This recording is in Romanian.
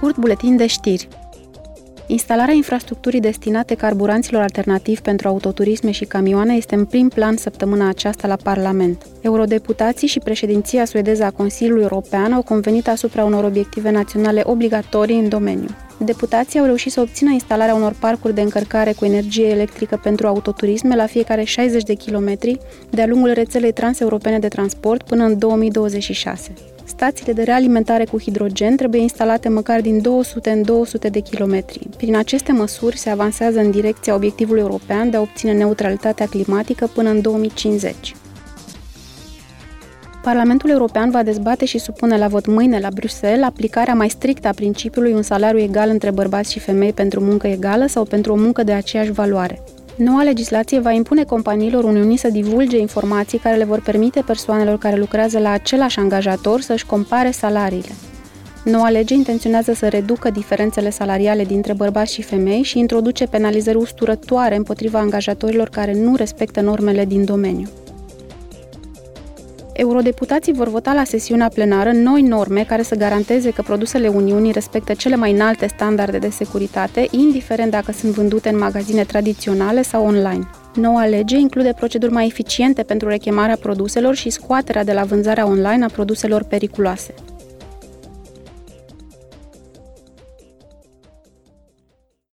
scurt, buletin de știri. Instalarea infrastructurii destinate carburanților alternativi pentru autoturisme și camioane este în prim plan săptămâna aceasta la Parlament. Eurodeputații și președinția suedeză a Consiliului European au convenit asupra unor obiective naționale obligatorii în domeniu. Deputații au reușit să obțină instalarea unor parcuri de încărcare cu energie electrică pentru autoturisme la fiecare 60 de kilometri de-a lungul rețelei transeuropene de transport până în 2026 stațiile de realimentare cu hidrogen trebuie instalate măcar din 200 în 200 de kilometri. Prin aceste măsuri se avansează în direcția obiectivului european de a obține neutralitatea climatică până în 2050. Parlamentul European va dezbate și supune la vot mâine la Bruxelles aplicarea mai strictă a principiului un salariu egal între bărbați și femei pentru muncă egală sau pentru o muncă de aceeași valoare. Noua legislație va impune companiilor Uniunii să divulge informații care le vor permite persoanelor care lucrează la același angajator să-și compare salariile. Noua lege intenționează să reducă diferențele salariale dintre bărbați și femei și introduce penalizări usturătoare împotriva angajatorilor care nu respectă normele din domeniu. Eurodeputații vor vota la sesiunea plenară noi norme care să garanteze că produsele Uniunii respectă cele mai înalte standarde de securitate, indiferent dacă sunt vândute în magazine tradiționale sau online. Noua lege include proceduri mai eficiente pentru rechemarea produselor și scoaterea de la vânzarea online a produselor periculoase.